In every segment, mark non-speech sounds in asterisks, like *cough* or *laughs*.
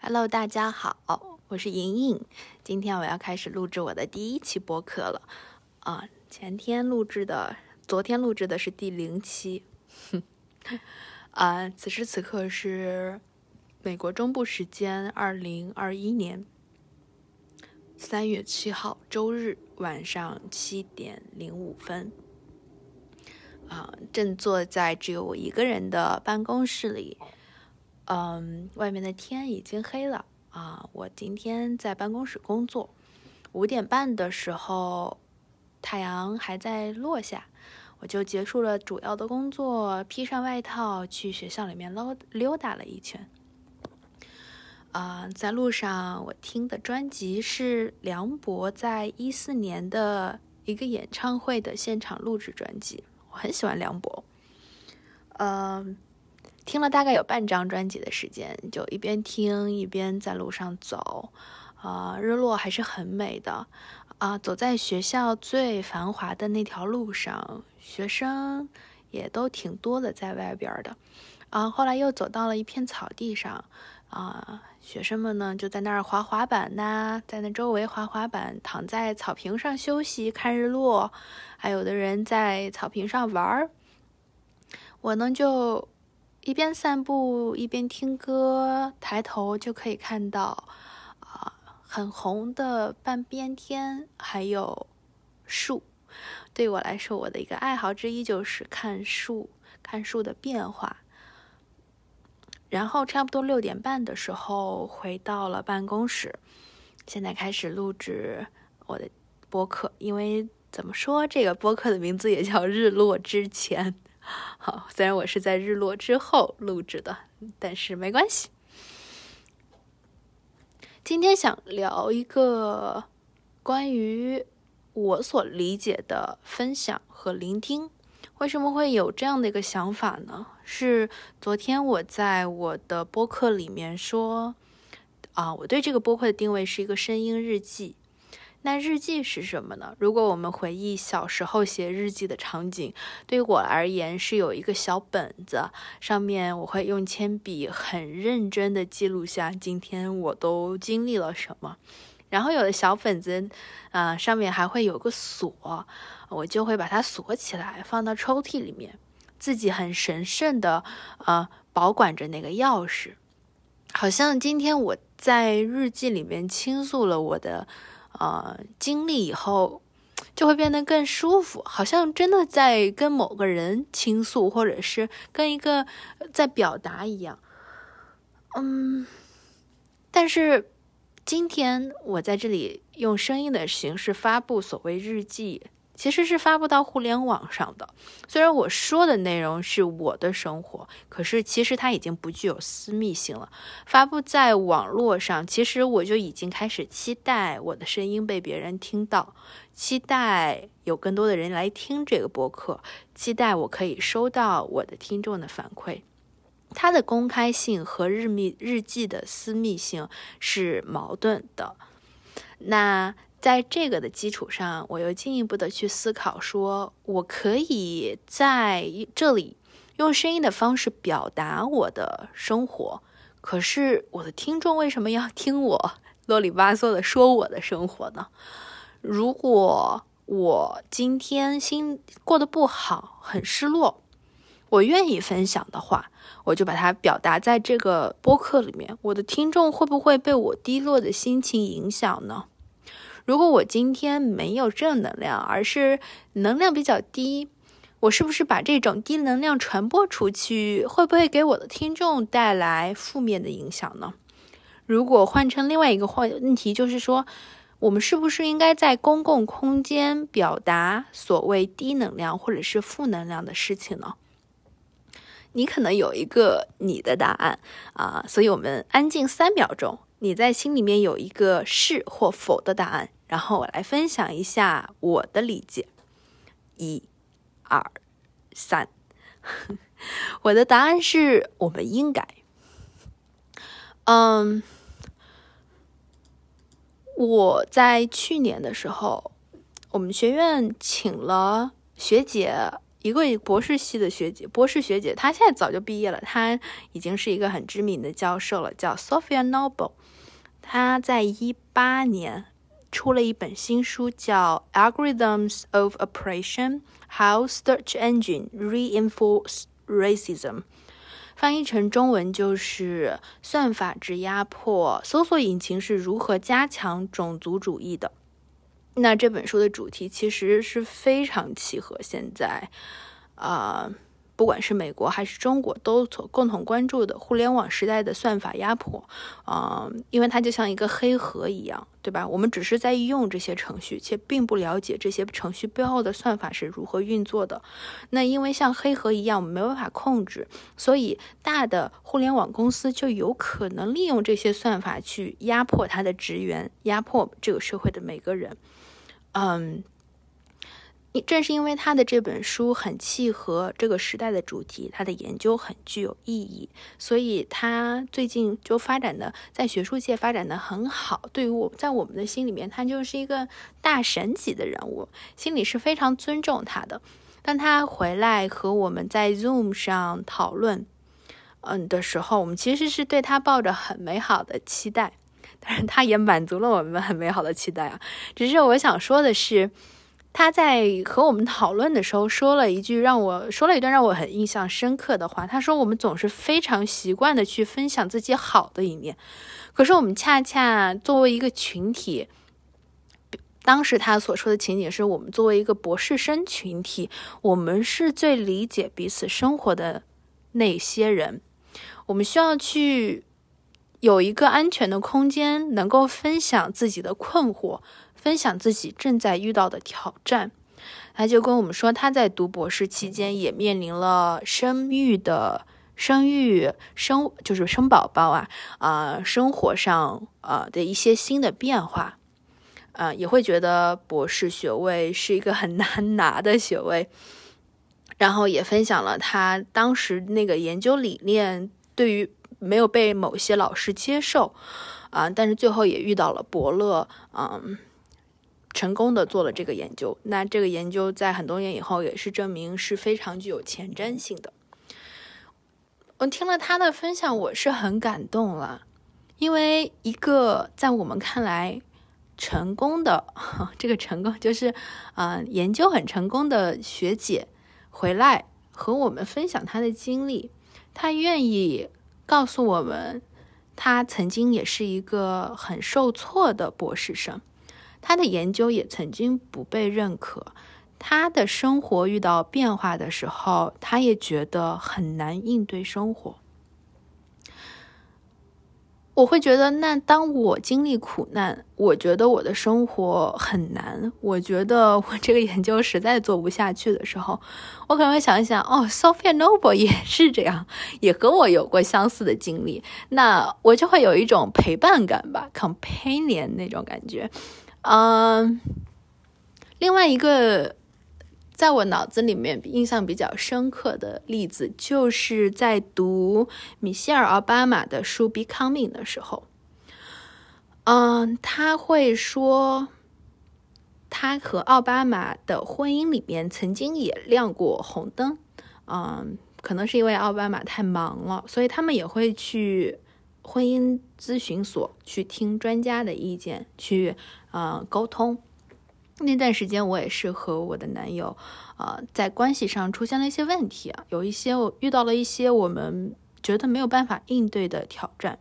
Hello，大家好，我是莹莹。今天我要开始录制我的第一期播客了。啊，前天录制的，昨天录制的是第零期。啊，此时此刻是美国中部时间二零二一年三月七号周日晚上七点零五分。啊，正坐在只有我一个人的办公室里。嗯，外面的天已经黑了啊！我今天在办公室工作，五点半的时候，太阳还在落下，我就结束了主要的工作，披上外套去学校里面溜溜达了一圈。啊，在路上我听的专辑是梁博在一四年的一个演唱会的现场录制专辑，我很喜欢梁博。嗯。听了大概有半张专辑的时间，就一边听一边在路上走，啊，日落还是很美的，啊，走在学校最繁华的那条路上，学生也都挺多的在外边的，啊，后来又走到了一片草地上，啊，学生们呢就在那儿滑滑板呐，在那周围滑滑板，躺在草坪上休息看日落，还有的人在草坪上玩儿，我呢就。一边散步一边听歌，抬头就可以看到，啊，很红的半边天，还有树。对我来说，我的一个爱好之一就是看树，看树的变化。然后差不多六点半的时候回到了办公室，现在开始录制我的播客。因为怎么说，这个播客的名字也叫《日落之前》。*laughs* 好，虽然我是在日落之后录制的，但是没关系。今天想聊一个关于我所理解的分享和聆听。为什么会有这样的一个想法呢？是昨天我在我的播客里面说，啊，我对这个播客的定位是一个声音日记。那日记是什么呢？如果我们回忆小时候写日记的场景，对于我而言是有一个小本子，上面我会用铅笔很认真的记录下今天我都经历了什么。然后有的小本子，啊，上面还会有个锁，我就会把它锁起来，放到抽屉里面，自己很神圣的，呃，保管着那个钥匙。好像今天我在日记里面倾诉了我的。呃，经历以后就会变得更舒服，好像真的在跟某个人倾诉，或者是跟一个在表达一样。嗯，但是今天我在这里用声音的形式发布所谓日记。其实是发布到互联网上的。虽然我说的内容是我的生活，可是其实它已经不具有私密性了。发布在网络上，其实我就已经开始期待我的声音被别人听到，期待有更多的人来听这个播客，期待我可以收到我的听众的反馈。它的公开性和日密日记的私密性是矛盾的。那。在这个的基础上，我又进一步的去思考，说我可以在这里用声音的方式表达我的生活，可是我的听众为什么要听我啰里吧嗦的说我的生活呢？如果我今天心过得不好，很失落，我愿意分享的话，我就把它表达在这个播客里面，我的听众会不会被我低落的心情影响呢？如果我今天没有正能量，而是能量比较低，我是不是把这种低能量传播出去，会不会给我的听众带来负面的影响呢？如果换成另外一个话问题，就是说，我们是不是应该在公共空间表达所谓低能量或者是负能量的事情呢？你可能有一个你的答案啊，所以我们安静三秒钟，你在心里面有一个是或否的答案。然后我来分享一下我的理解，一、二、三，*laughs* 我的答案是我们应该，嗯，我在去年的时候，我们学院请了学姐一个博士系的学姐，博士学姐，她现在早就毕业了，她已经是一个很知名的教授了，叫 Sophia Noble。她在一八年出了一本新书，叫《Algorithms of Oppression: How Search Engine Reinforce Racism》，翻译成中文就是“算法之压迫：搜索引擎是如何加强种族主义的”。那这本书的主题其实是非常契合现在，啊，不管是美国还是中国，都所共同关注的互联网时代的算法压迫，啊，因为它就像一个黑盒一样，对吧？我们只是在用这些程序，且并不了解这些程序背后的算法是如何运作的。那因为像黑盒一样，我们没办法控制，所以大的互联网公司就有可能利用这些算法去压迫他的职员，压迫这个社会的每个人。嗯，正是因为他的这本书很契合这个时代的主题，他的研究很具有意义，所以他最近就发展的在学术界发展的很好。对于我在我们的心里面，他就是一个大神级的人物，心里是非常尊重他的。当他回来和我们在 Zoom 上讨论，嗯的时候，我们其实是对他抱着很美好的期待。但是他也满足了我们很美好的期待啊！只是我想说的是，他在和我们讨论的时候说了一句让我说了一段让我很印象深刻的话。他说：“我们总是非常习惯的去分享自己好的一面，可是我们恰恰作为一个群体，当时他所说的情景是我们作为一个博士生群体，我们是最理解彼此生活的那些人，我们需要去。”有一个安全的空间，能够分享自己的困惑，分享自己正在遇到的挑战。他就跟我们说，他在读博士期间也面临了生育的生育生，就是生宝宝啊啊，生活上啊的一些新的变化，啊，也会觉得博士学位是一个很难拿的学位。然后也分享了他当时那个研究理念对于。没有被某些老师接受，啊，但是最后也遇到了伯乐，嗯，成功的做了这个研究。那这个研究在很多年以后也是证明是非常具有前瞻性的。我听了他的分享，我是很感动了，因为一个在我们看来成功的 *laughs* 这个成功，就是啊，研究很成功的学姐回来和我们分享她的经历，她愿意。告诉我们，她曾经也是一个很受挫的博士生，他的研究也曾经不被认可，他的生活遇到变化的时候，他也觉得很难应对生活。我会觉得，那当我经历苦难，我觉得我的生活很难，我觉得我这个研究实在做不下去的时候，我可能会想一想，哦，Sophia Noble 也是这样，也和我有过相似的经历，那我就会有一种陪伴感吧，companion 那种感觉。嗯，另外一个。在我脑子里面印象比较深刻的例子，就是在读米歇尔·奥巴马的书《Becoming》的时候，嗯，他会说，他和奥巴马的婚姻里面曾经也亮过红灯，嗯，可能是因为奥巴马太忙了，所以他们也会去婚姻咨询所去听专家的意见，去呃沟通。那段时间，我也是和我的男友，啊，在关系上出现了一些问题啊，有一些我遇到了一些我们觉得没有办法应对的挑战，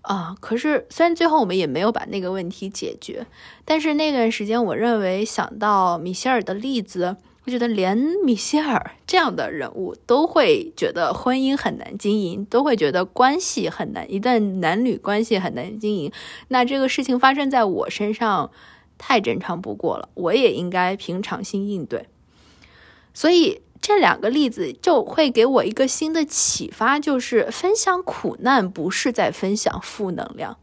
啊，可是虽然最后我们也没有把那个问题解决，但是那段时间，我认为想到米歇尔的例子，我觉得连米歇尔这样的人物都会觉得婚姻很难经营，都会觉得关系很难，一段男女关系很难经营，那这个事情发生在我身上。太正常不过了，我也应该平常心应对。所以这两个例子就会给我一个新的启发，就是分享苦难不是在分享负能量，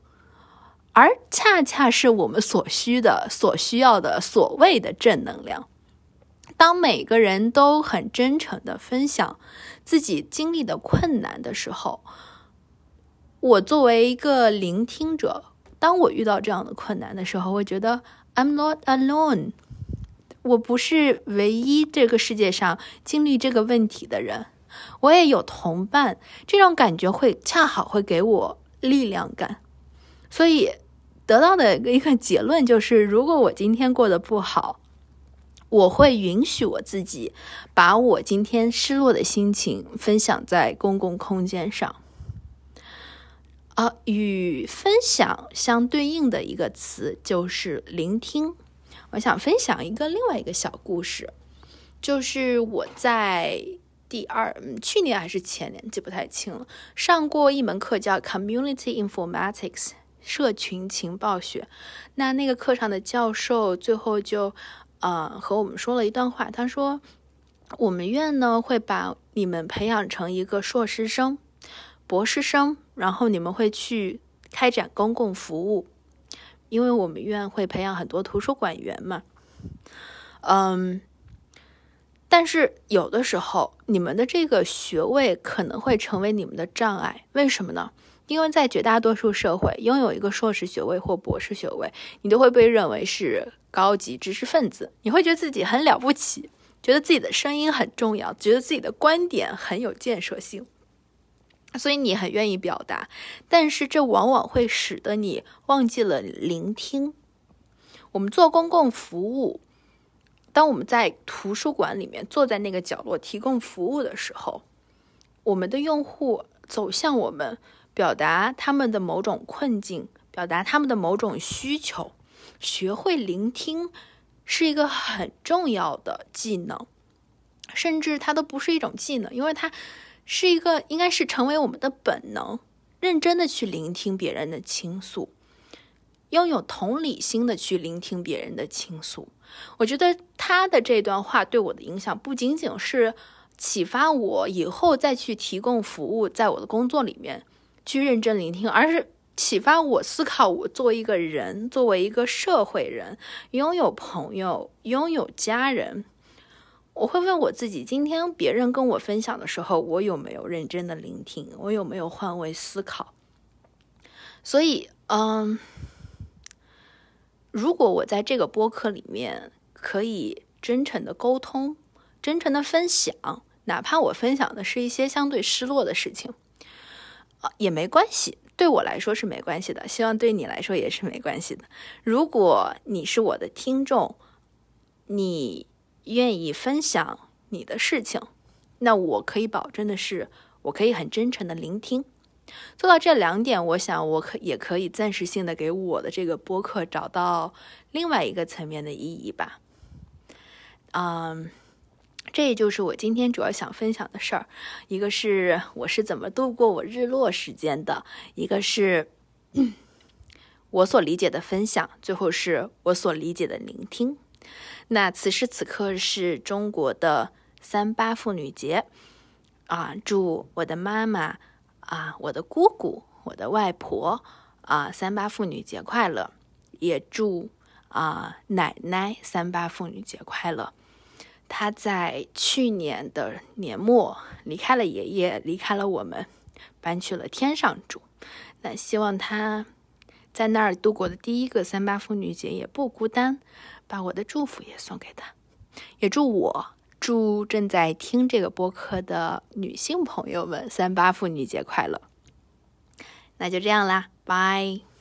而恰恰是我们所需的、所需要的所谓的正能量。当每个人都很真诚的分享自己经历的困难的时候，我作为一个聆听者，当我遇到这样的困难的时候，我觉得。I'm not alone，我不是唯一这个世界上经历这个问题的人，我也有同伴，这种感觉会恰好会给我力量感。所以得到的一个结论就是，如果我今天过得不好，我会允许我自己把我今天失落的心情分享在公共空间上。啊，与分享相对应的一个词就是聆听。我想分享一个另外一个小故事，就是我在第二嗯去年还是前年记不太清了，上过一门课叫 Community Informatics 社群情报学。那那个课上的教授最后就呃和我们说了一段话，他说：“我们院呢会把你们培养成一个硕士生。”博士生，然后你们会去开展公共服务，因为我们院会培养很多图书馆员嘛。嗯，但是有的时候，你们的这个学位可能会成为你们的障碍。为什么呢？因为在绝大多数社会，拥有一个硕士学位或博士学位，你都会被认为是高级知识分子，你会觉得自己很了不起，觉得自己的声音很重要，觉得自己的观点很有建设性。所以你很愿意表达，但是这往往会使得你忘记了聆听。我们做公共服务，当我们在图书馆里面坐在那个角落提供服务的时候，我们的用户走向我们，表达他们的某种困境，表达他们的某种需求，学会聆听是一个很重要的技能，甚至它都不是一种技能，因为它。是一个，应该是成为我们的本能，认真的去聆听别人的倾诉，拥有同理心的去聆听别人的倾诉。我觉得他的这段话对我的影响，不仅仅是启发我以后再去提供服务，在我的工作里面去认真聆听，而是启发我思考，我作为一个人，作为一个社会人，拥有朋友，拥有家人。我会问我自己：今天别人跟我分享的时候，我有没有认真的聆听？我有没有换位思考？所以，嗯，如果我在这个播客里面可以真诚的沟通、真诚的分享，哪怕我分享的是一些相对失落的事情，也没关系。对我来说是没关系的，希望对你来说也是没关系的。如果你是我的听众，你。愿意分享你的事情，那我可以保证的是，我可以很真诚的聆听。做到这两点，我想我可也可以暂时性的给我的这个播客找到另外一个层面的意义吧。嗯，这也就是我今天主要想分享的事儿。一个是我是怎么度过我日落时间的，一个是 *clears throat* 我所理解的分享，最后是我所理解的聆听。那此时此刻是中国的三八妇女节啊！祝我的妈妈啊，我的姑姑，我的外婆啊，三八妇女节快乐！也祝啊奶奶三八妇女节快乐！他在去年的年末离开了爷爷，离开了我们，搬去了天上住。那希望他在那儿度过的第一个三八妇女节也不孤单。把我的祝福也送给他，也祝我祝正在听这个播客的女性朋友们三八妇女节快乐。那就这样啦，拜。